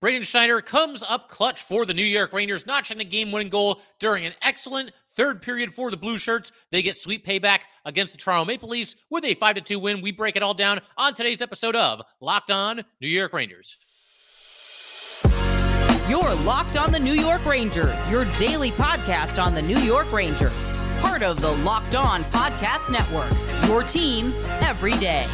Braden Schneider comes up clutch for the New York Rangers, notching the game winning goal during an excellent third period for the Blue Shirts. They get sweet payback against the Toronto Maple Leafs with a 5 2 win. We break it all down on today's episode of Locked On New York Rangers. You're Locked On the New York Rangers, your daily podcast on the New York Rangers. Part of the Locked On Podcast Network, your team every day.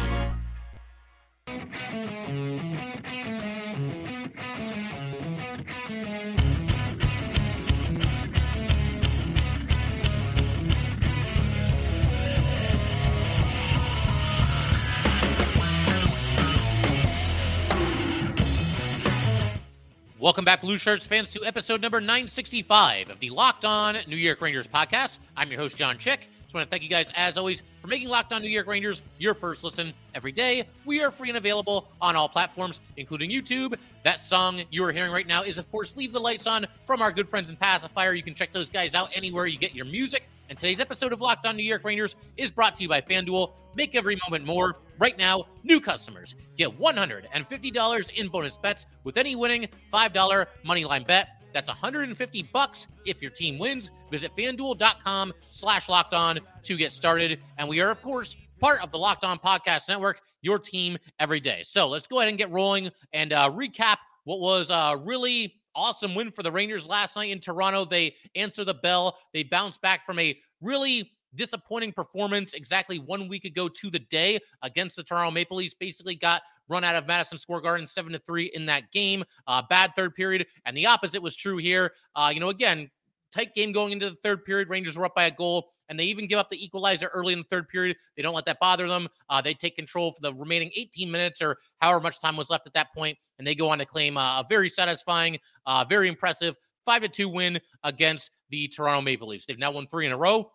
Welcome back, Blue Shirts fans, to episode number 965 of the Locked On New York Rangers podcast. I'm your host, John Chick. Just want to thank you guys, as always, for making Locked On New York Rangers your first listen every day. We are free and available on all platforms, including YouTube. That song you are hearing right now is, of course, Leave the Lights On from our good friends in Passafire. You can check those guys out anywhere you get your music. And today's episode of Locked On New York Rangers is brought to you by FanDuel. Make every moment more. Right now, new customers get $150 in bonus bets with any winning $5 moneyline bet. That's 150 bucks if your team wins. Visit fanduel.com slash locked on to get started. And we are, of course, part of the Locked On Podcast Network, your team every day. So let's go ahead and get rolling and uh, recap what was a really awesome win for the Rangers last night in Toronto. They answer the bell. They bounce back from a really disappointing performance exactly one week ago to the day against the Toronto Maple Leafs. Basically got run out of Madison Square Garden seven to three in that game. Uh, bad third period, and the opposite was true here. Uh, you know, again, tight game going into the third period. Rangers were up by a goal, and they even give up the equalizer early in the third period. They don't let that bother them. Uh, they take control for the remaining 18 minutes or however much time was left at that point, and they go on to claim a very satisfying, uh, very impressive five to two win against the Toronto Maple Leafs. They've now won three in a row.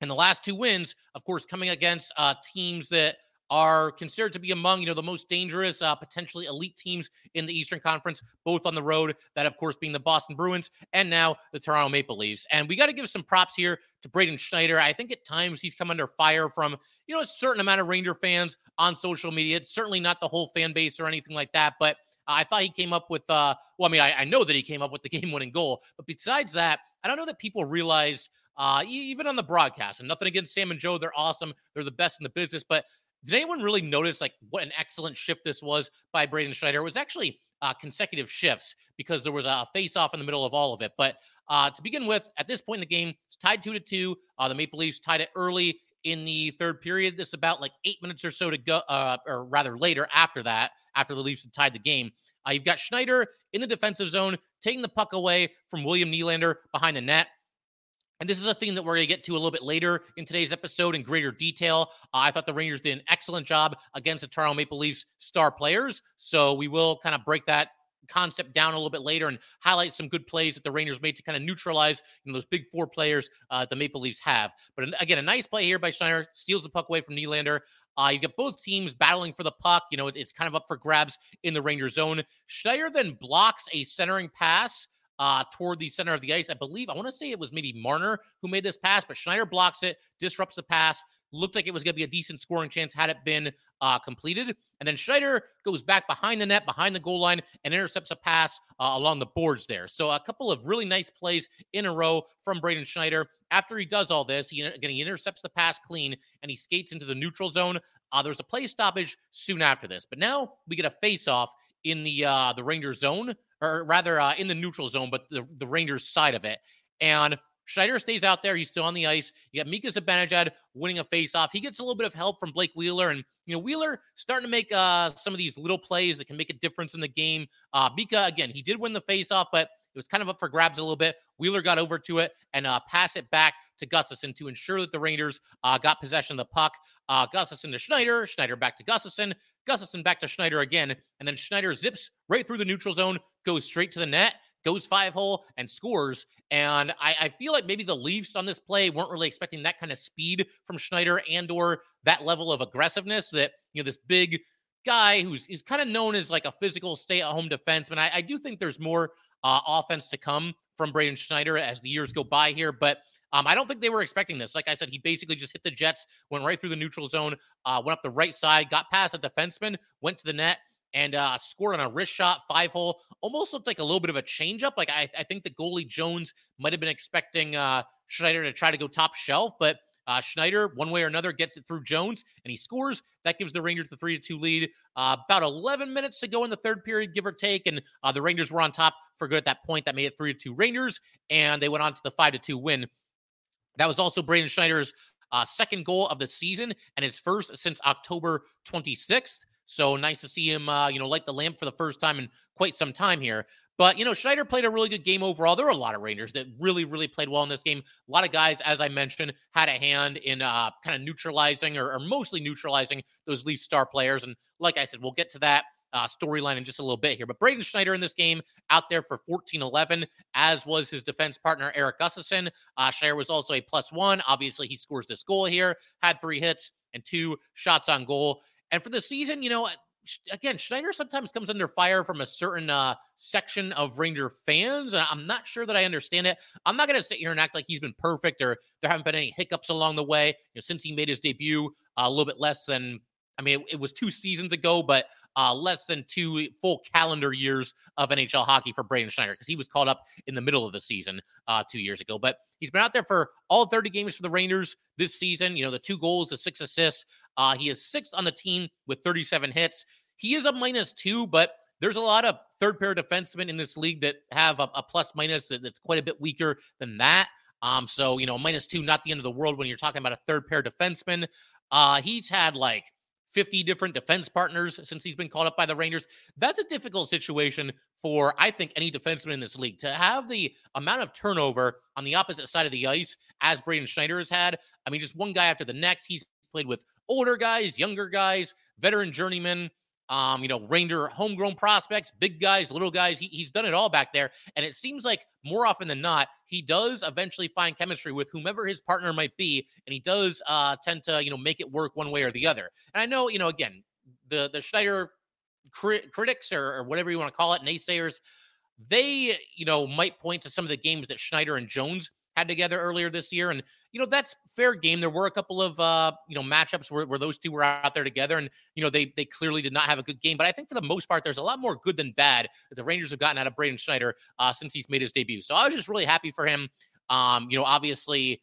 And the last two wins, of course, coming against uh, teams that are considered to be among you know the most dangerous uh, potentially elite teams in the eastern conference both on the road that of course being the boston bruins and now the toronto maple leafs. And we got to give some props here to braden schneider. I think at times he's come under fire from you know a certain amount of ranger fans on social media. It's certainly not the whole fan base or anything like that but I thought he came up with, uh, well, I mean, I, I know that he came up with the game winning goal, but besides that, I don't know that people realize uh, even on the broadcast. And nothing against Sam and Joe. They're awesome. They're the best in the business. But did anyone really notice like what an excellent shift this was by Braden Schneider? It was actually uh, consecutive shifts because there was a face off in the middle of all of it. But uh, to begin with, at this point in the game, it's tied two to two. Uh, the Maple Leafs tied it early in the third period. This about like eight minutes or so to go, uh, or rather later after that, after the Leafs had tied the game. Uh, you've got Schneider in the defensive zone, taking the puck away from William Nylander behind the net. And this is a thing that we're going to get to a little bit later in today's episode in greater detail. Uh, I thought the Rangers did an excellent job against the Toronto Maple Leafs star players. So we will kind of break that concept down a little bit later and highlight some good plays that the Rangers made to kind of neutralize you know, those big four players uh, the Maple Leafs have. But again, a nice play here by Schneider, steals the puck away from Nylander. Uh, you get both teams battling for the puck. You know, it's kind of up for grabs in the Ranger zone. Schneider then blocks a centering pass uh, toward the center of the ice. I believe, I want to say it was maybe Marner who made this pass, but Schneider blocks it, disrupts the pass. Looked like it was going to be a decent scoring chance had it been uh, completed. And then Schneider goes back behind the net, behind the goal line, and intercepts a pass uh, along the boards there. So a couple of really nice plays in a row from Braden Schneider. After he does all this, he again he intercepts the pass clean and he skates into the neutral zone. Uh, there's a play stoppage soon after this, but now we get a face off in the uh, the Ranger zone or rather uh, in the neutral zone, but the, the Rangers side of it. And Schneider stays out there. He's still on the ice. You got Mika Zibanejad winning a faceoff. He gets a little bit of help from Blake Wheeler. And, you know, Wheeler starting to make uh, some of these little plays that can make a difference in the game. Uh, Mika, again, he did win the faceoff, but it was kind of up for grabs a little bit. Wheeler got over to it and uh, pass it back to Gustafsson to ensure that the Rangers uh, got possession of the puck. Uh, Gustafsson to Schneider, Schneider back to Gustafsson, Gustafsson back to Schneider again, and then Schneider zips right through the neutral zone, goes straight to the net, goes five hole and scores. And I, I, feel like maybe the Leafs on this play weren't really expecting that kind of speed from Schneider and or that level of aggressiveness that, you know, this big guy who's is kind of known as like a physical stay-at-home defenseman. I, I do think there's more uh, offense to come from Braden Schneider as the years go by here, but um, I don't think they were expecting this. Like I said, he basically just hit the Jets, went right through the neutral zone, uh, went up the right side, got past a defenseman, went to the net, and uh, scored on a wrist shot, five hole. Almost looked like a little bit of a changeup. Like I, I think the goalie Jones might have been expecting uh, Schneider to try to go top shelf, but uh, Schneider, one way or another, gets it through Jones and he scores. That gives the Rangers the three to two lead. Uh, about 11 minutes to go in the third period, give or take, and uh, the Rangers were on top for good at that point. That made it three to two Rangers, and they went on to the five to two win. That was also Braden Schneider's uh, second goal of the season and his first since October 26th. So nice to see him, uh, you know, light the lamp for the first time in quite some time here. But, you know, Schneider played a really good game overall. There were a lot of Rangers that really, really played well in this game. A lot of guys, as I mentioned, had a hand in uh, kind of neutralizing or, or mostly neutralizing those Leaf star players. And like I said, we'll get to that uh, storyline in just a little bit here. But Braden Schneider in this game out there for 14 11, as was his defense partner, Eric Gustafsson. Uh, Schneider was also a plus one. Obviously, he scores this goal here, had three hits and two shots on goal. And for the season, you know, again, Schneider sometimes comes under fire from a certain uh, section of Ranger fans, and I'm not sure that I understand it. I'm not going to sit here and act like he's been perfect or there haven't been any hiccups along the way. You know, since he made his debut, uh, a little bit less than I mean, it, it, was two seasons ago, but uh, less than two full calendar years of NHL hockey for Braden Schneider because he was called up in the middle of the season uh, two years ago. But he's been out there for all 30 games for the Rangers this season. You know, the two goals, the six assists. Uh, he is sixth on the team with 37 hits. He is a minus two, but there's a lot of third pair defensemen in this league that have a, a plus minus that's quite a bit weaker than that. Um, so you know, minus two, not the end of the world when you're talking about a third pair defenseman. Uh, he's had like 50 different defense partners since he's been called up by the Rangers. That's a difficult situation for, I think, any defenseman in this league to have the amount of turnover on the opposite side of the ice as Braden Schneider has had. I mean, just one guy after the next. He's played with older guys, younger guys, veteran journeymen um, you know, Ranger homegrown prospects, big guys, little guys. He, he's done it all back there. And it seems like more often than not, he does eventually find chemistry with whomever his partner might be. And he does uh, tend to, you know, make it work one way or the other. And I know, you know, again, the, the Schneider cri- critics or, or whatever you want to call it, naysayers, they, you know, might point to some of the games that Schneider and Jones had together earlier this year. And, you know, that's fair game. There were a couple of, uh, you know, matchups where, where those two were out there together. And, you know, they, they clearly did not have a good game. But I think for the most part, there's a lot more good than bad that the Rangers have gotten out of Braden Schneider uh, since he's made his debut. So I was just really happy for him. Um, you know, obviously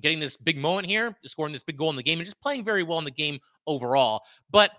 getting this big moment here, scoring this big goal in the game and just playing very well in the game overall. But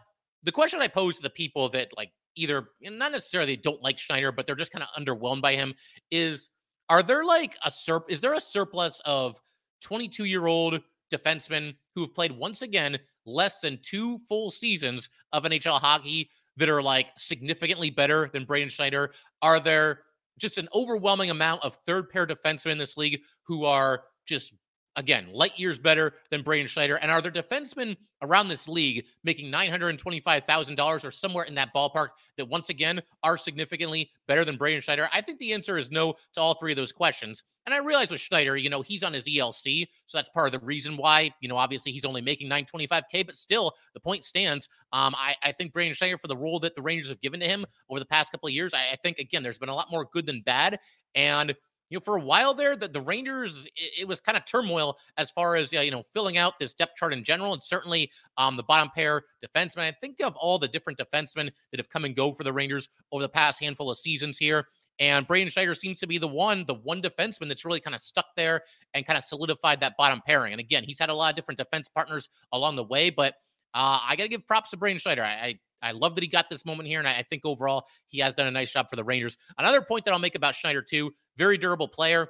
the question I pose to the people that like either not necessarily don't like Schneider, but they're just kind of underwhelmed by him is are there like a surp? Is there a surplus of 22 year old defensemen who have played once again less than two full seasons of NHL hockey that are like significantly better than Braden Schneider? Are there just an overwhelming amount of third pair defensemen in this league who are just again, light years better than Braden Schneider? And are there defensemen around this league making $925,000 or somewhere in that ballpark that once again are significantly better than Braden Schneider? I think the answer is no to all three of those questions. And I realize with Schneider, you know, he's on his ELC. So that's part of the reason why, you know, obviously he's only making 925K, but still the point stands. Um, I, I think Braden Schneider, for the role that the Rangers have given to him over the past couple of years, I, I think, again, there's been a lot more good than bad. And you know, for a while there, the, the Rangers, it, it was kind of turmoil as far as, you know, filling out this depth chart in general. And certainly um, the bottom pair defensemen. I think of all the different defensemen that have come and go for the Rangers over the past handful of seasons here. And Braden Schneider seems to be the one, the one defenseman that's really kind of stuck there and kind of solidified that bottom pairing. And again, he's had a lot of different defense partners along the way, but uh, I got to give props to Braden Schneider. I, I I love that he got this moment here, and I, I, think overall he has done a nice job for the Rangers. Another point that I'll make about Schneider too: very durable player.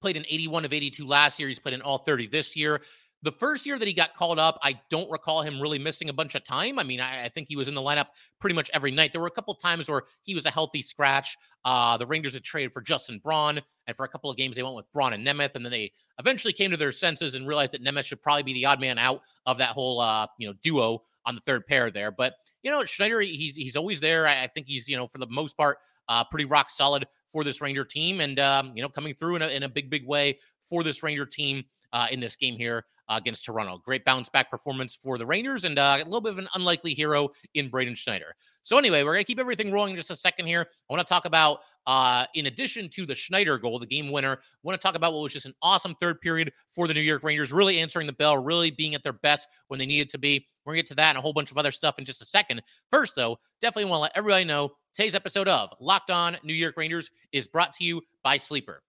Played in 81 of 82 last year. He's played in all 30 this year. The first year that he got called up, I don't recall him really missing a bunch of time. I mean, I, I think he was in the lineup pretty much every night. There were a couple times where he was a healthy scratch. Uh, the Rangers had traded for Justin Braun, and for a couple of games they went with Braun and Nemeth, and then they eventually came to their senses and realized that Nemeth should probably be the odd man out of that whole uh, you know duo on the third pair there. But you know, Schneider, he's he's always there. I, I think he's you know for the most part uh, pretty rock solid for this Ranger team, and um, you know coming through in a, in a big big way for this Ranger team uh, in this game here uh, against Toronto. Great bounce back performance for the Rangers and uh, a little bit of an unlikely hero in Braden Schneider. So, anyway, we're going to keep everything rolling in just a second here. I want to talk about, uh, in addition to the Schneider goal, the game winner, I want to talk about what was just an awesome third period for the New York Rangers, really answering the bell, really being at their best when they needed to be. We're going to get to that and a whole bunch of other stuff in just a second. First, though, definitely want to let everybody know today's episode of Locked On New York Rangers is brought to you by Sleeper.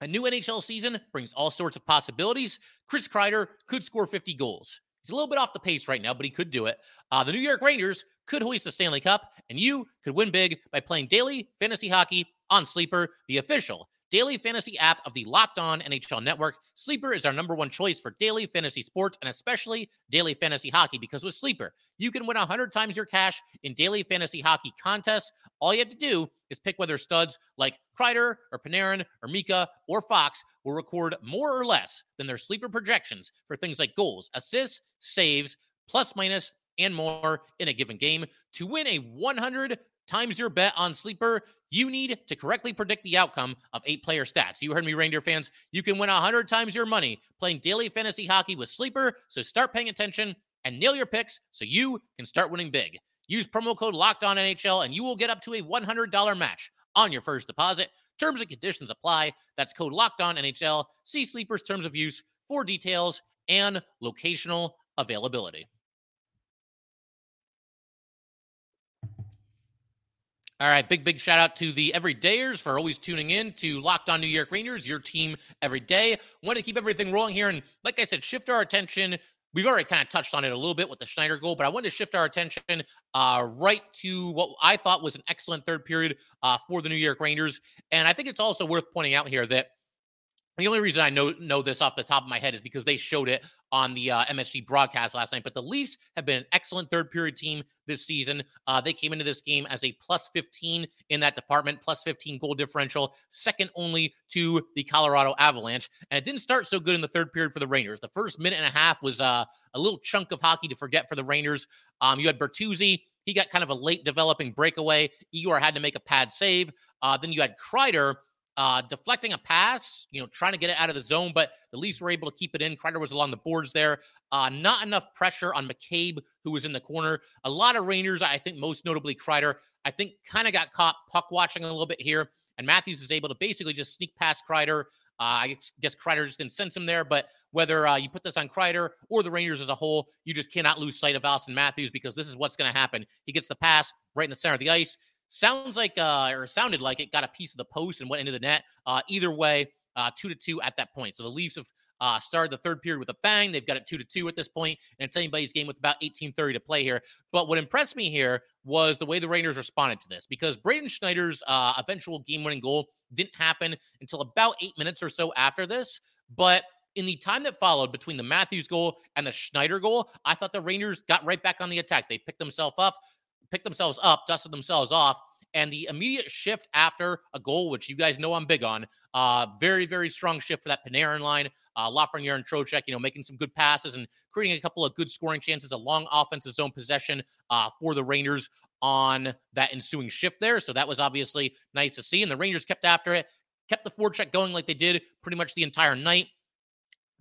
A new NHL season brings all sorts of possibilities. Chris Kreider could score 50 goals. He's a little bit off the pace right now, but he could do it. Uh, the New York Rangers could hoist the Stanley Cup, and you could win big by playing daily fantasy hockey on Sleeper, the official daily fantasy app of the Locked On NHL Network. Sleeper is our number one choice for daily fantasy sports and especially daily fantasy hockey because with Sleeper, you can win 100 times your cash in daily fantasy hockey contests. All you have to do is pick whether studs like Kreider or Panarin or Mika or Fox will record more or less than their sleeper projections for things like goals, assists, saves, plus minus, and more in a given game. To win a 100 times your bet on sleeper, you need to correctly predict the outcome of eight player stats. You heard me, reindeer fans. You can win 100 times your money playing daily fantasy hockey with Sleeper. So start paying attention and nail your picks so you can start winning big. Use promo code Locked On NHL and you will get up to a $100 match on your first deposit. Terms and conditions apply. That's code Locked On NHL. See Sleeper's terms of use for details and locational availability. All right, big, big shout out to the everydayers for always tuning in to Locked On New York Rangers, your team every day. Want to keep everything rolling here. And like I said, shift our attention. We've already kind of touched on it a little bit with the Schneider goal, but I wanted to shift our attention uh, right to what I thought was an excellent third period uh, for the New York Rangers. And I think it's also worth pointing out here that the only reason I know know this off the top of my head is because they showed it on the uh, MSG broadcast last night. But the Leafs have been an excellent third period team this season. Uh, they came into this game as a plus 15 in that department, plus 15 goal differential, second only to the Colorado Avalanche. And it didn't start so good in the third period for the Rangers. The first minute and a half was uh, a little chunk of hockey to forget for the Rangers. Um, you had Bertuzzi. He got kind of a late developing breakaway. Igor had to make a pad save. Uh, then you had Kreider uh, deflecting a pass, you know, trying to get it out of the zone, but the Leafs were able to keep it in. Kreider was along the boards there. Uh, not enough pressure on McCabe, who was in the corner. A lot of Rangers, I think most notably Kreider, I think kind of got caught puck watching a little bit here. And Matthews is able to basically just sneak past Kreider. Uh, I guess Kreider just didn't sense him there, but whether uh, you put this on Kreider or the Rangers as a whole, you just cannot lose sight of Auston Matthews because this is what's going to happen. He gets the pass right in the center of the ice. Sounds like, uh, or sounded like it got a piece of the post and went into the net. Uh, either way, uh, two to two at that point. So the Leafs have uh, started the third period with a bang. They've got it two to two at this point, and it's anybody's game with about 18:30 to play here. But what impressed me here was the way the Rangers responded to this, because Braden Schneider's uh, eventual game-winning goal didn't happen until about eight minutes or so after this. But in the time that followed between the Matthews goal and the Schneider goal, I thought the Rangers got right back on the attack. They picked themselves up, picked themselves up, dusted themselves off, and the immediate shift after a goal, which you guys know I'm big on. Uh, very, very strong shift for that Panarin line. Uh, Lafreniere and Trocheck, you know, making some good passes and creating a couple of good scoring chances, a long offensive zone possession uh, for the Rangers on that ensuing shift there. So that was obviously nice to see. And the Rangers kept after it, kept the forecheck going like they did pretty much the entire night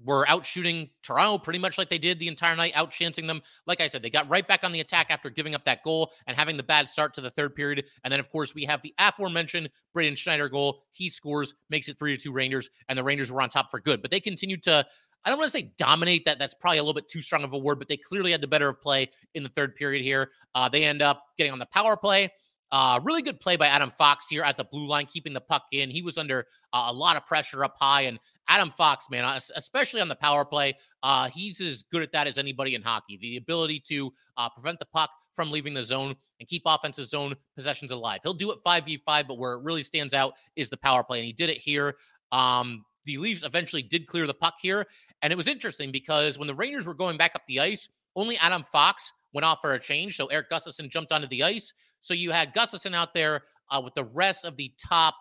were out shooting Toronto pretty much like they did the entire night, out chancing them. Like I said, they got right back on the attack after giving up that goal and having the bad start to the third period. And then, of course, we have the aforementioned Braden Schneider goal. He scores, makes it three to two Rangers, and the Rangers were on top for good. But they continued to. I don't want to say dominate. That that's probably a little bit too strong of a word, but they clearly had the better of play in the third period here. Uh, they end up getting on the power play. Uh, really good play by Adam Fox here at the blue line, keeping the puck in. He was under uh, a lot of pressure up high, and Adam Fox, man, especially on the power play, uh, he's as good at that as anybody in hockey. The ability to uh, prevent the puck from leaving the zone and keep offensive zone possessions alive. He'll do it 5v5, but where it really stands out is the power play, and he did it here. Um, the Leafs eventually did clear the puck here, and it was interesting because when the Rangers were going back up the ice, only Adam Fox went off for a change. So Eric Gustafsson jumped onto the ice. So you had Gustafsson out there uh, with the rest of the top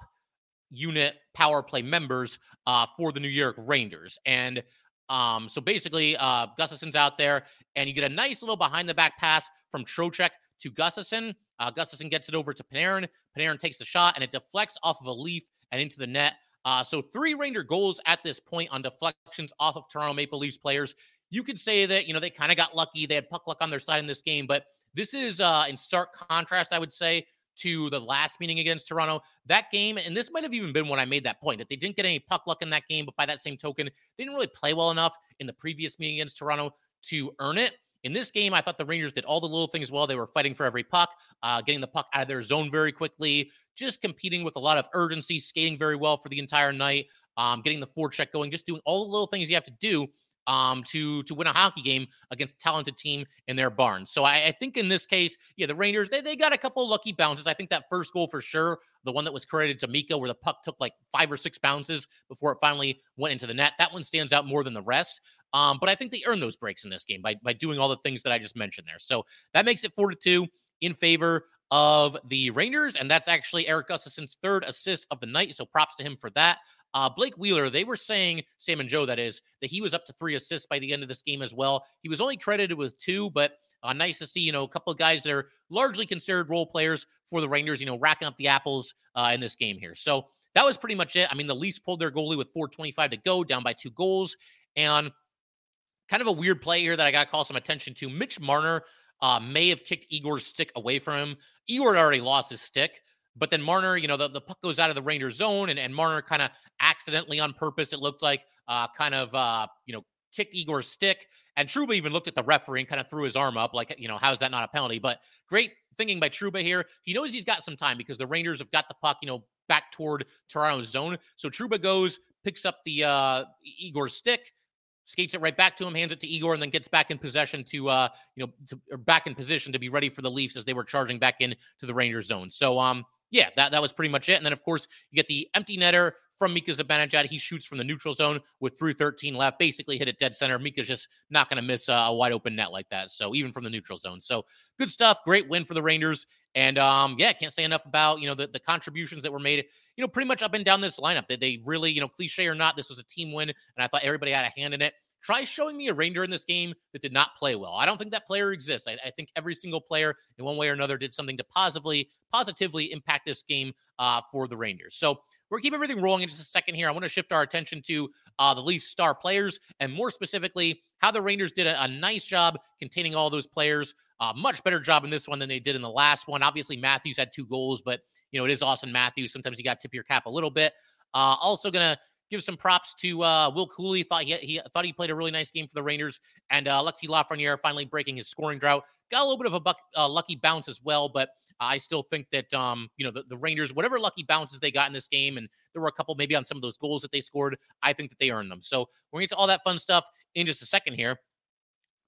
unit power play members uh, for the New York Rangers. And um, so basically, uh, Gustafsson's out there, and you get a nice little behind the back pass from Trocheck to Gustafsson. Uh, Gustafsson gets it over to Panarin. Panarin takes the shot, and it deflects off of a leaf and into the net. Uh, so three Ranger goals at this point on deflections off of Toronto Maple Leafs players. You could say that, you know, they kind of got lucky. They had puck luck on their side in this game, but this is uh, in stark contrast, I would say, to the last meeting against Toronto. That game, and this might have even been when I made that point that they didn't get any puck luck in that game, but by that same token, they didn't really play well enough in the previous meeting against Toronto to earn it. In this game, I thought the Rangers did all the little things well. They were fighting for every puck, uh, getting the puck out of their zone very quickly, just competing with a lot of urgency, skating very well for the entire night, um, getting the forecheck going, just doing all the little things you have to do um, to to win a hockey game against a talented team in their barns. So I, I, think in this case, yeah, the Rangers they, they got a couple lucky bounces. I think that first goal for sure, the one that was credited to Mika, where the puck took like five or six bounces before it finally went into the net. That one stands out more than the rest. Um, but I think they earned those breaks in this game by by doing all the things that I just mentioned there. So that makes it four to two in favor of the Rangers, and that's actually Eric Gustafsson's third assist of the night. So props to him for that. Uh, Blake Wheeler, they were saying, Sam and Joe, that is, that he was up to three assists by the end of this game as well. He was only credited with two, but uh, nice to see, you know, a couple of guys that are largely considered role players for the Rangers, you know, racking up the apples uh, in this game here. So that was pretty much it. I mean, the Leafs pulled their goalie with 425 to go, down by two goals. And kind of a weird play here that I got to call some attention to. Mitch Marner uh, may have kicked Igor's stick away from him. Igor had already lost his stick. But then Marner, you know, the, the puck goes out of the Ranger zone, and, and Marner kind of accidentally on purpose, it looked like, uh, kind of, uh, you know, kicked Igor's stick. And Trouba even looked at the referee and kind of threw his arm up, like, you know, how's that not a penalty? But great thinking by Trouba here. He knows he's got some time because the Rangers have got the puck, you know, back toward Toronto's zone. So Trouba goes, picks up the uh, Igor's stick, skates it right back to him, hands it to Igor, and then gets back in possession to uh, you know, to, back in position to be ready for the Leafs as they were charging back in to the Rangers zone. So um, yeah, that, that was pretty much it. And then, of course, you get the empty netter from Mika Zibanejad. He shoots from the neutral zone with through 13 left, basically hit it dead center. Mika's just not going to miss a, wide open net like that. So even from the neutral zone. So good stuff. Great win for the Rangers. And um, yeah, can't say enough about, you know, the, the contributions that were made, you know, pretty much up and down this lineup. That they, they really, you know, cliche or not, this was a team win. And I thought everybody had a hand in it. Try showing me a Ranger in this game that did not play well. I don't think that player exists. I, I think every single player, in one way or another, did something to positively positively impact this game uh, for the Rangers. So we're keep everything rolling in just a second here. I want to shift our attention to uh, the Leafs star players and more specifically how the Rangers did a, a nice job containing all those players. Uh, much better job in this one than they did in the last one. Obviously, Matthews had two goals, but you know it is Auston Matthews. Sometimes you got to tip your cap a little bit. Uh, also, gonna give some props to uh, Will Cuylle. Thought he, he thought he played a really nice game for the Rangers, and uh, Alexis Lafreniere finally breaking his scoring drought. Got a little bit of a buck, uh, lucky bounce as well, but I still think that um, you know the, the Rangers, whatever lucky bounces they got in this game, and there were a couple maybe on some of those goals that they scored. I think that they earned them. So we're gonna get to all that fun stuff in just a second here.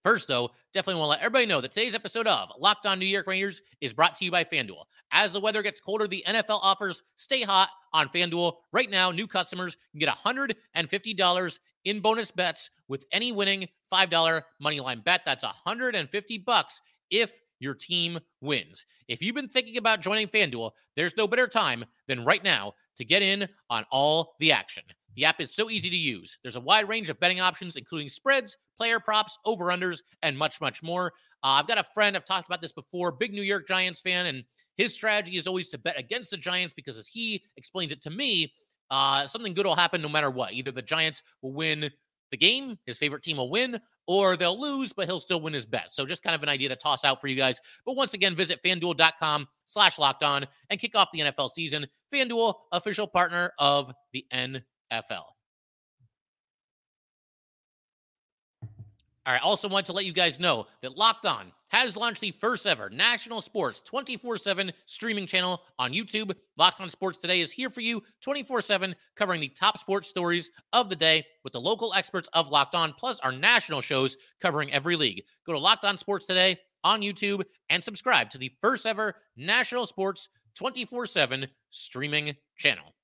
First, though, definitely want to let everybody know that today's episode of Locked On New York Rangers is brought to you by FanDuel. As the weather gets colder, the NFL offers stay hot on FanDuel. Right now, new customers can get $150 in bonus bets with any winning $5 moneyline bet. That's 150 bucks if your team wins. If you've been thinking about joining FanDuel, there's no better time than right now to get in on all the action. The app is so easy to use. There's a wide range of betting options, including spreads, player props, over unders, and much, much more. Uh, I've got a friend, I've talked about this before, big New York Giants fan, and his strategy is always to bet against the Giants because, as he explains it to me, uh, something good will happen no matter what. Either the Giants will win the game, his favorite team will win, or they'll lose, but he'll still win his bet. So just kind of an idea to toss out for you guys. But once again, visit fanduel.com slash locked on and kick off the NFL season. FanDuel, official partner of the NFL. All right. Also, want to let you guys know that Locked On has launched the first ever national sports 24 7 streaming channel on YouTube. Locked On Sports Today is here for you 24 7, covering the top sports stories of the day with the local experts of Locked On, plus our national shows covering every league. Go to Locked On Sports Today on YouTube and subscribe to the first ever national sports 24 7 streaming channel.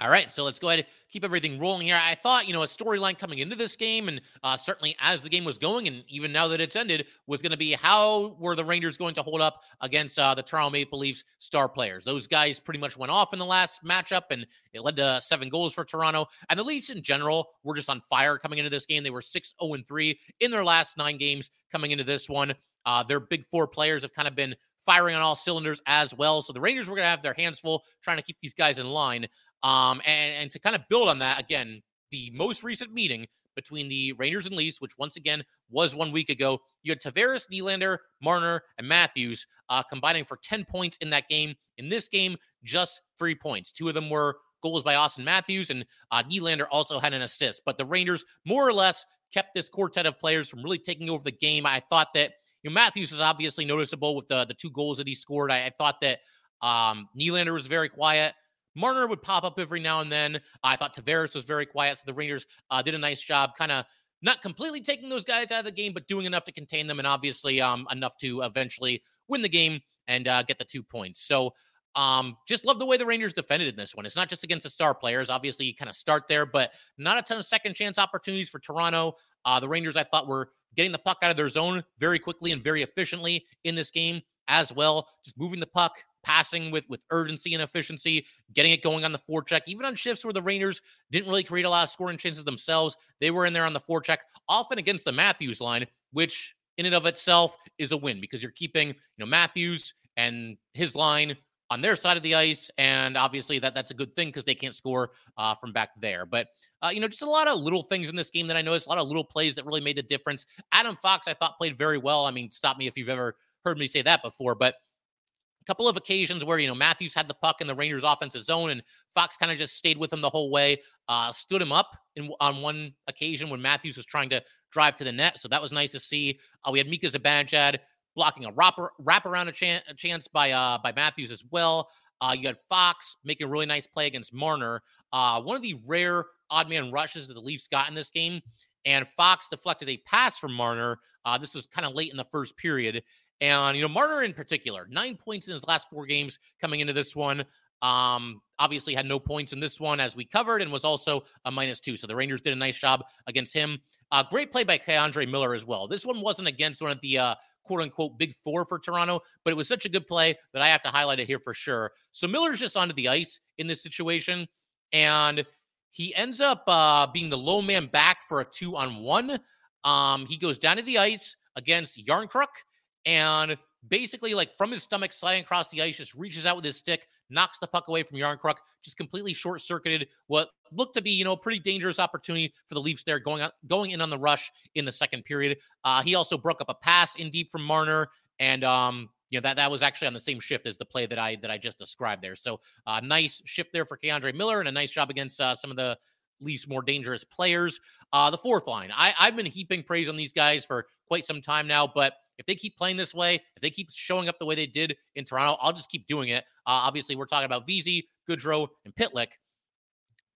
All right, so let's go ahead and keep everything rolling here. I thought, you know, a storyline coming into this game, and uh, certainly as the game was going, and even now that it's ended, was going to be how were the Rangers going to hold up against uh, the Toronto Maple Leafs star players? Those guys pretty much went off in the last matchup, and it led to seven goals for Toronto. And the Leafs in general were just on fire coming into this game. They were 6 0 3 in their last nine games coming into this one. Uh, their big four players have kind of been firing on all cylinders as well. So the Rangers were going to have their hands full trying to keep these guys in line. Um, and, and to kind of build on that, again, the most recent meeting between the Rangers and Leafs, which once again was one week ago. You had Tavares, Nylander, Marner, and Matthews uh, combining for 10 points in that game. In this game, just three points. Two of them were goals by Auston Matthews, and uh, Nylander also had an assist. But the Rangers more or less kept this quartet of players from really taking over the game. I thought that you know Matthews was obviously noticeable with the the two goals that he scored. I, I thought that um, Nylander was very quiet. Marner would pop up every now and then. I thought Tavares was very quiet, so the Rangers uh, did a nice job, kind of not completely taking those guys out of the game, but doing enough to contain them, and obviously um, enough to eventually win the game and uh, get the two points. So um, just love the way the Rangers defended in this one. It's not just against the star players. Obviously, you kind of start there, but not a ton of second chance opportunities for Toronto. Uh, the Rangers, I thought, were getting the puck out of their zone very quickly and very efficiently in this game as well. Just moving the puck, passing with with urgency and efficiency, getting it going on the forecheck. Even on shifts where the Rangers didn't really create a lot of scoring chances themselves, they were in there on the forecheck, often against the Matthews line, which in and of itself is a win because you're keeping you know Matthews and his line on their side of the ice, and obviously that that's a good thing because they can't score uh, from back there. But uh, you know, just a lot of little things in this game that I noticed, a lot of little plays that really made the difference. Adam Fox, I thought played very well. I mean, stop me if you've ever heard me say that before, but couple of occasions where you know Matthews had the puck in the Rangers' offensive zone, and Fox kind of just stayed with him the whole way. Uh, stood him up in, on one occasion when Matthews was trying to drive to the net, so that was nice to see. Uh, we had Mika Zibanejad blocking a wrapper wrap around a, chan- a chance by uh, by Matthews as well. Uh, you had Fox making a really nice play against Marner. Uh, one of the rare odd man rushes that the Leafs got in this game, and Fox deflected a pass from Marner. Uh, this was kind of late in the first period, and, you know, Marner in particular, nine points in his last four games coming into this one. Um, obviously had no points in this one as we covered and was also a minus two. So the Rangers did a nice job against him. Uh, great play by K'Andre Miller as well. This one wasn't against one of the uh, quote unquote big four for Toronto, but it was such a good play that I have to highlight it here for sure. So Miller's just onto the ice in this situation, and he ends up uh, being the low man back for a two on one. Um, he goes down to the ice against Järnkrok and basically like from his stomach sliding across the ice just reaches out with his stick knocks the puck away from Järnkrok just completely short circuited what looked to be you know a pretty dangerous opportunity for the Leafs there going on going in on the rush in the second period. Uh, he also broke up a pass in deep from Marner and um you know that that was actually on the same shift as the play that I that I just described there. So uh, nice shift there for K'Andre Miller and a nice job against uh, some of the least more dangerous players. Uh, the fourth line, I, I've been heaping praise on these guys for quite some time now, but if they keep playing this way, if they keep showing up the way they did in Toronto, I'll just keep doing it. Uh, obviously, we're talking about Vesey, Goodrow, and Pitlick.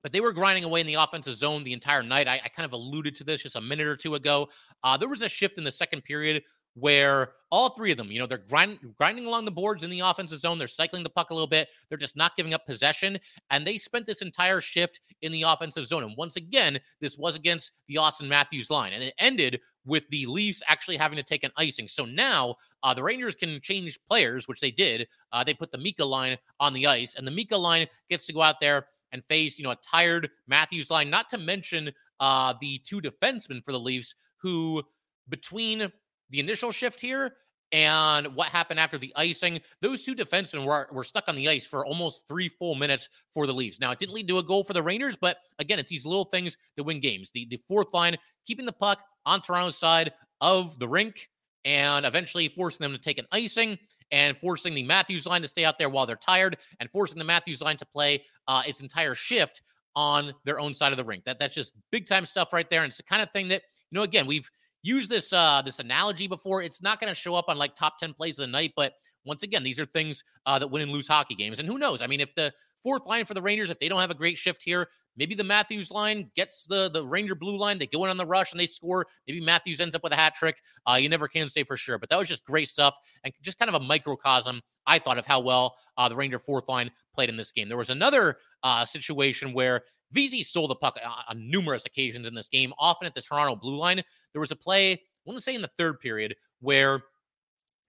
But they were grinding away in the offensive zone the entire night. I, I kind of alluded to this just a minute or two ago. Uh, there was a shift in the second period where all three of them, you know, they're grind, grinding along the boards in the offensive zone. They're cycling the puck a little bit. They're just not giving up possession. And they spent this entire shift in the offensive zone. And once again, this was against the Auston Matthews line. And it ended with the Leafs actually having to take an icing. So now uh, the Rangers can change players, which they did. Uh, they put the Mika line on the ice, and the Mika line gets to go out there and face, you know, a tired Matthews line, not to mention uh, the two defensemen for the Leafs who between the initial shift here and what happened after the icing. Those two defensemen were, were stuck on the ice for almost three full minutes for the Leafs. Now, it didn't lead to a goal for the Rangers, but again, it's these little things that win games. The, the fourth line, keeping the puck on Toronto's side of the rink and eventually forcing them to take an icing and forcing the Matthews line to stay out there while they're tired and forcing the Matthews line to play uh, its entire shift on their own side of the rink. That That's just big time stuff right there. And it's the kind of thing that, you know, again, we've – used this uh this analogy before. It's not going to show up on like top 10 plays of the night, but once again, these are things uh, that win and lose hockey games. And who knows? I mean, if the fourth line for the Rangers, if they don't have a great shift here, maybe the Matthews line gets the the Ranger blue line. They go in on the rush and they score. Maybe Matthews ends up with a hat trick. Uh, you never can say for sure, but that was just great stuff and just kind of a microcosm. I thought of how well uh, the Ranger fourth line played in this game. There was another uh, situation where Vesey stole the puck on numerous occasions in this game, often at the Toronto blue line. There was a play, I want to say in the third period, where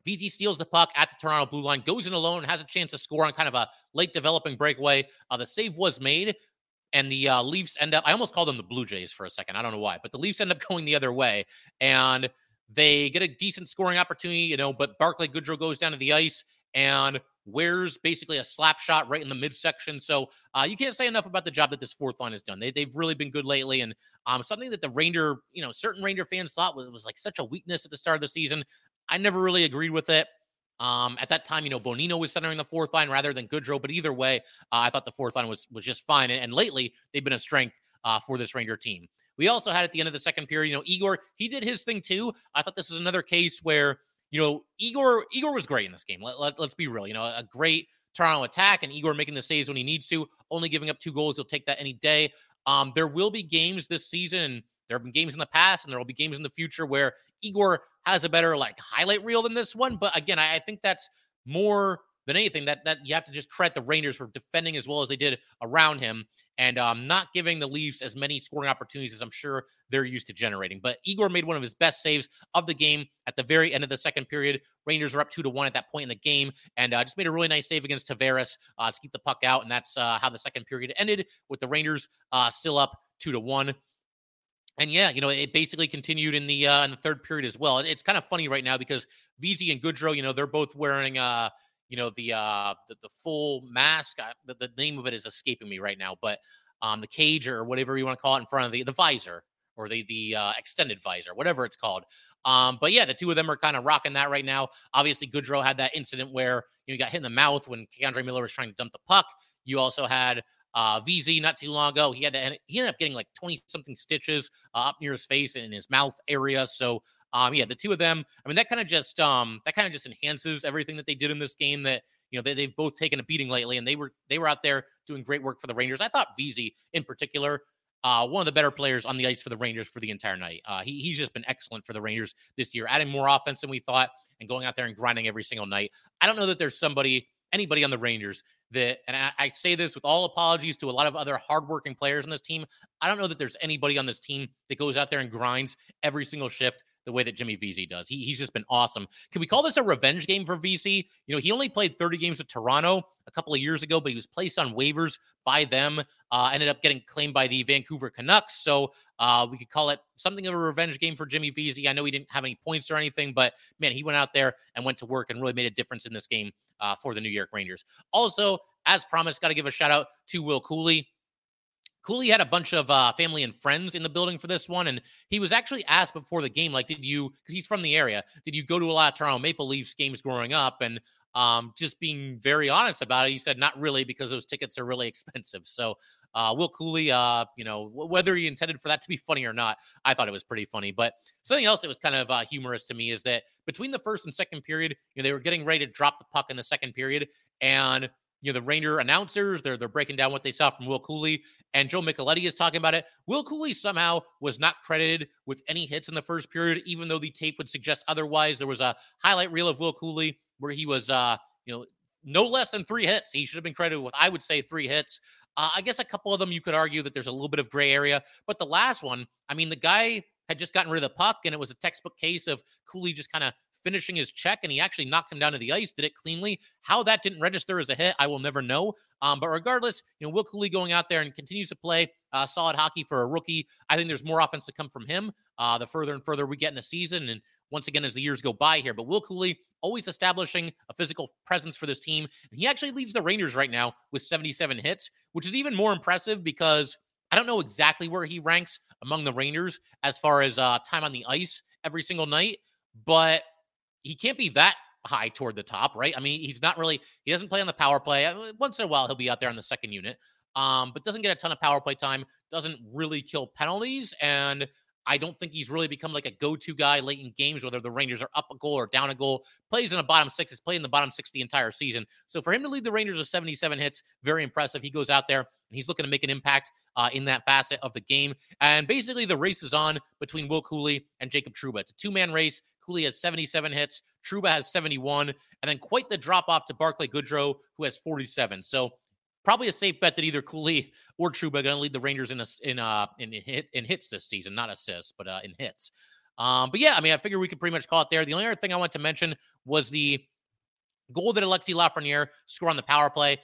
Vesey steals the puck at the Toronto blue line, goes in alone, has a chance to score on kind of a late developing breakaway. Uh, the save was made, and the uh, Leafs end up, I almost called them the Blue Jays for a second. I don't know why, but the Leafs end up going the other way. And they get a decent scoring opportunity, you know, but Barclay Goodrow goes down to the ice and wears basically a slap shot right in the midsection. So uh, you can't say enough about the job that this fourth line has done. They, they've really been good lately. And um, something that the Ranger, you know, certain Ranger fans thought was, was like such a weakness at the start of the season. I never really agreed with it. Um, at that time, you know, Bonino was centering the fourth line rather than Goodrow. But either way, uh, I thought the fourth line was was just fine. And, and lately, they've been a strength uh, for this Ranger team. We also had at the end of the second period, you know, Igor, he did his thing too. I thought this was another case where, you know, Igor Igor was great in this game. Let, let, let's be real. You know, a great Toronto attack and Igor making the saves when he needs to, only giving up two goals. He'll take that any day. Um, there will be games this season. There have been games in the past, and there will be games in the future where Igor has a better like highlight reel than this one. But again, I, I think that's more than anything that that you have to just credit the Rangers for defending as well as they did around him and um, not giving the Leafs as many scoring opportunities as I'm sure they're used to generating. But Igor made one of his best saves of the game at the very end of the second period. Rangers are up two to one at that point in the game, and uh, just made a really nice save against Tavares uh, to keep the puck out, and that's uh, how the second period ended with the Rangers uh, still up two to one. And yeah, you know, it basically continued in the uh, in the third period as well. It's kind of funny right now because Vesey and Goodrow, you know, they're both wearing uh, you know the uh the, the full mask I, the, the name of it is escaping me right now but um the cage or whatever you want to call it in front of the the visor or the the uh, extended visor whatever it's called um but yeah the two of them are kind of rocking that right now obviously goodrow had that incident where you, know, got hit in the mouth when K'Andre Miller was trying to dump the puck you also had uh, Vesey not too long ago. He had to, he ended up getting like 20 something stitches uh, up near his face and in his mouth area. So um, yeah, the two of them. I mean, that kind of just um, that kind of just enhances everything that they did in this game. That you know they, they've both taken a beating lately, and they were they were out there doing great work for the Rangers. I thought Vesey in particular. Uh, one of the better players on the ice for the Rangers for the entire night. Uh, he, he's just been excellent for the Rangers this year, adding more offense than we thought and going out there and grinding every single night. I don't know that there's somebody, anybody on the Rangers that, and I, I, say this with all apologies to a lot of other hardworking players on this team. I don't know that there's anybody on this team that goes out there and grinds every single shift the way that Jimmy Vesey does. He, he's just been awesome. Can we call this a revenge game for Vesey? You know, he only played 30 games with Toronto a couple of years ago, but he was placed on waivers by them, uh, ended up getting claimed by the Vancouver Canucks. So uh, we could call it something of a revenge game for Jimmy Vesey. I know he didn't have any points or anything, but man, he went out there and went to work and really made a difference in this game uh, for the New York Rangers. Also, as promised, got to give a shout out to Will Cuylle. Cuylle had a bunch of uh, family and friends in the building for this one, and he was actually asked before the game, like, did you? Because he's from the area. Did you go to a lot of Toronto Maple Leafs games growing up? And um, just being very honest about it, he said not really because those tickets are really expensive. So, uh, Will Cuylle, uh, you know, whether he intended for that to be funny or not, I thought it was pretty funny. But something else that was kind of uh, humorous to me is that between the first and second period, you know, they were getting ready to drop the puck in the second period, and you know, the Ranger announcers, they're they're breaking down what they saw from Will Cuylle and Joe Micheletti is talking about it. Will Cuylle somehow was not credited with any hits in the first period, even though the tape would suggest otherwise. There was a highlight reel of Will Cuylle where he was, uh, you know, no less than three hits. He should have been credited with, I would say, three hits. Uh, I guess a couple of them you could argue that there's a little bit of gray area, but the last one, I mean, the guy had just gotten rid of the puck, and it was a textbook case of Cuylle just kind of finishing his check and he actually knocked him down to the ice, did it cleanly. How that didn't register as a hit, I will never know. Um, but regardless, you know, Will Cuylle going out there and continues to play uh, solid hockey for a rookie. I think there's more offense to come from him uh, the further and further we get in the season. And once again, as the years go by here, but Will Cuylle always establishing a physical presence for this team. And he actually leads the Rangers right now with 77 hits, which is even more impressive because I don't know exactly where he ranks among the Rangers as far as uh, time on the ice every single night, but he can't be that high toward the top, right? I mean, he's not really, he doesn't play on the power play. Uh, once in a while, he'll be out there on the second unit, um, but doesn't get a ton of power play time, doesn't really kill penalties. And I don't think he's really become like a go-to guy late in games, whether the Rangers are up a goal or down a goal. Plays in the bottom six, has played in the bottom six the entire season. So for him to lead the Rangers with 77 hits, very impressive. He goes out there and he's looking to make an impact uh, in that facet of the game. And basically, the race is on between Will Cuylle and Jacob Trouba. It's a two-man race. Cuylle has 77 hits. Trouba has 71, and then quite the drop off to Barclay Goodrow, who has 47. So probably a safe bet that either Cuylle or Trouba are going to lead the Rangers in a, in uh in hit in hits this season, not assists, but uh, in hits. Um, but yeah, I mean, I figure we could pretty much call it there. The only other thing I want to mention was the goal that Alexis Lafreniere scored on the power play.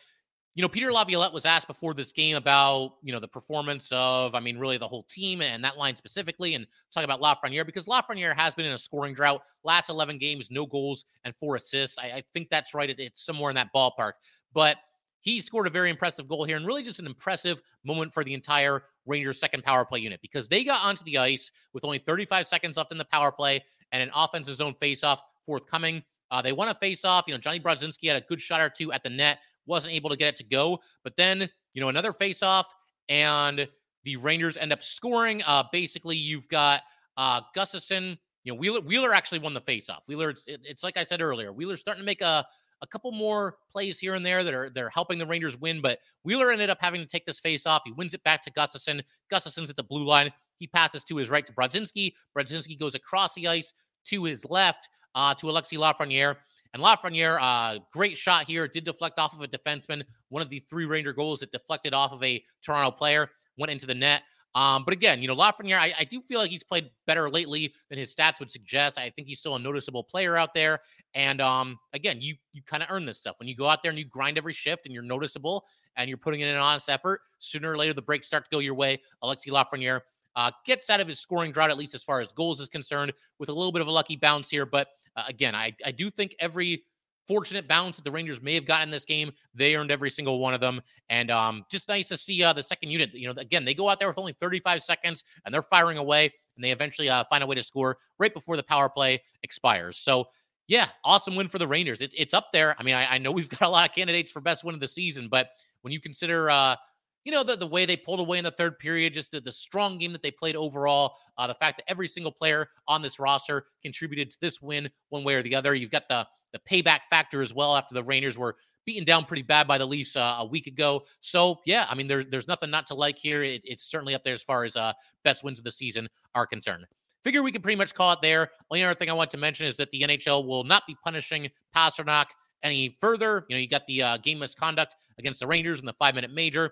You know, Peter Laviolette was asked before this game about, you know, the performance of, I mean, really the whole team and that line specifically, and talk about Lafreniere because Lafreniere has been in a scoring drought. Last 11 games, no goals and four assists. I, I think that's right. It, it's somewhere in that ballpark. But he scored a very impressive goal here and really just an impressive moment for the entire Rangers second power play unit because they got onto the ice with only 35 seconds left in the power play and an offensive zone faceoff forthcoming. Uh, they won a faceoff. You know, Jonny Brodzinski had a good shot or two at the net, wasn't able to get it to go. But then, you know, another faceoff, and the Rangers end up scoring. Uh, basically, you've got uh, Gustafsson. You know, Wheeler, Wheeler actually won the faceoff. Wheeler, it's, it's like I said earlier, Wheeler's starting to make a a couple more plays here and there that are they're helping the Rangers win. But Wheeler ended up having to take this face off. He wins it back to Gustafsson. Gustafsson's at the blue line. He passes to his right to Brodzinski. Brodzinski goes across the ice to his left uh, to Alexis Lafreniere. And Lafreniere, uh, great shot here. Did deflect off of a defenseman. One of the three Ranger goals that deflected off of a Toronto player went into the net. Um, but again, you know, Lafreniere, I, I, do feel like he's played better lately than his stats would suggest. I think he's still a noticeable player out there. And um, again, you you kind of earn this stuff when you go out there and you grind every shift and you're noticeable and you're putting in an honest effort. Sooner or later, the breaks start to go your way. Alexis Lafreniere uh, gets out of his scoring drought, at least as far as goals is concerned, with a little bit of a lucky bounce here. But uh, again, I, I do think every fortunate bounce that the Rangers may have gotten this game. They earned every single one of them, and um, just nice to see uh, the second unit. You know, again, they go out there with only 35 seconds and they're firing away, and they eventually uh, find a way to score right before the power play expires. So. Yeah, awesome win for the Rangers. It's it's up there. I mean, I, I know we've got a lot of candidates for best win of the season, but when you consider uh, you know, the, the way they pulled away in the third period, just the, the strong game that they played overall, uh, the fact that every single player on this roster contributed to this win one way or the other. You've got the the payback factor as well after the Rangers were beaten down pretty bad by the Leafs uh, a week ago. So yeah, I mean, there's there's nothing not to like here. It, it's certainly up there as far as uh, best wins of the season are concerned. Figure we can pretty much call it there. Only other thing I want to mention is that the NHL will not be punishing Pastrnak any further. You know, you got the uh, game misconduct against the Rangers in the five minute major.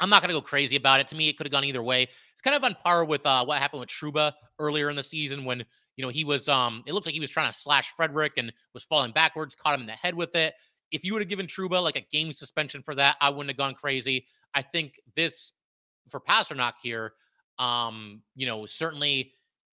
I'm not going to go crazy about it. To me, it could have gone either way. It's kind of on par with uh, what happened with Trouba earlier in the season when you know he was. Um, it looked like he was trying to slash Frederic and was falling backwards, caught him in the head with it. If you would have given Trouba like a game suspension for that, I wouldn't have gone crazy. I think this for Pastrnak here, um, you know, certainly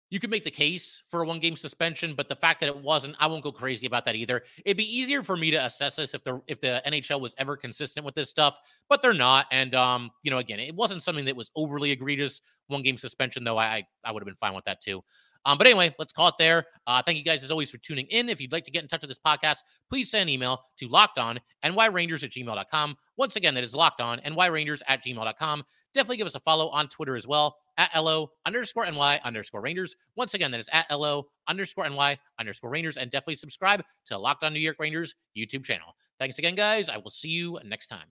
you could make the case for a one game suspension, but the fact that it wasn't, I won't go crazy about that either. It'd be easier for me to assess this if the if the NHL was ever consistent with this stuff, but they're not. And um, you know, again, it wasn't something that was overly egregious. One game suspension, though, I I would have been fine with that too. Um, but anyway, let's call it there. Uh, thank you guys as always for tuning in. If you'd like to get in touch with this podcast, please send an email to lockedon nyrangers at gmail.com. Once again, that is locked on nyrangers at gmail.com. Definitely give us a follow on Twitter as well at LO underscore NY underscore Rangers. Once again, that is at LO underscore NY underscore Rangers. And definitely subscribe to Locked On New York Rangers YouTube channel. Thanks again, guys. I will see you next time.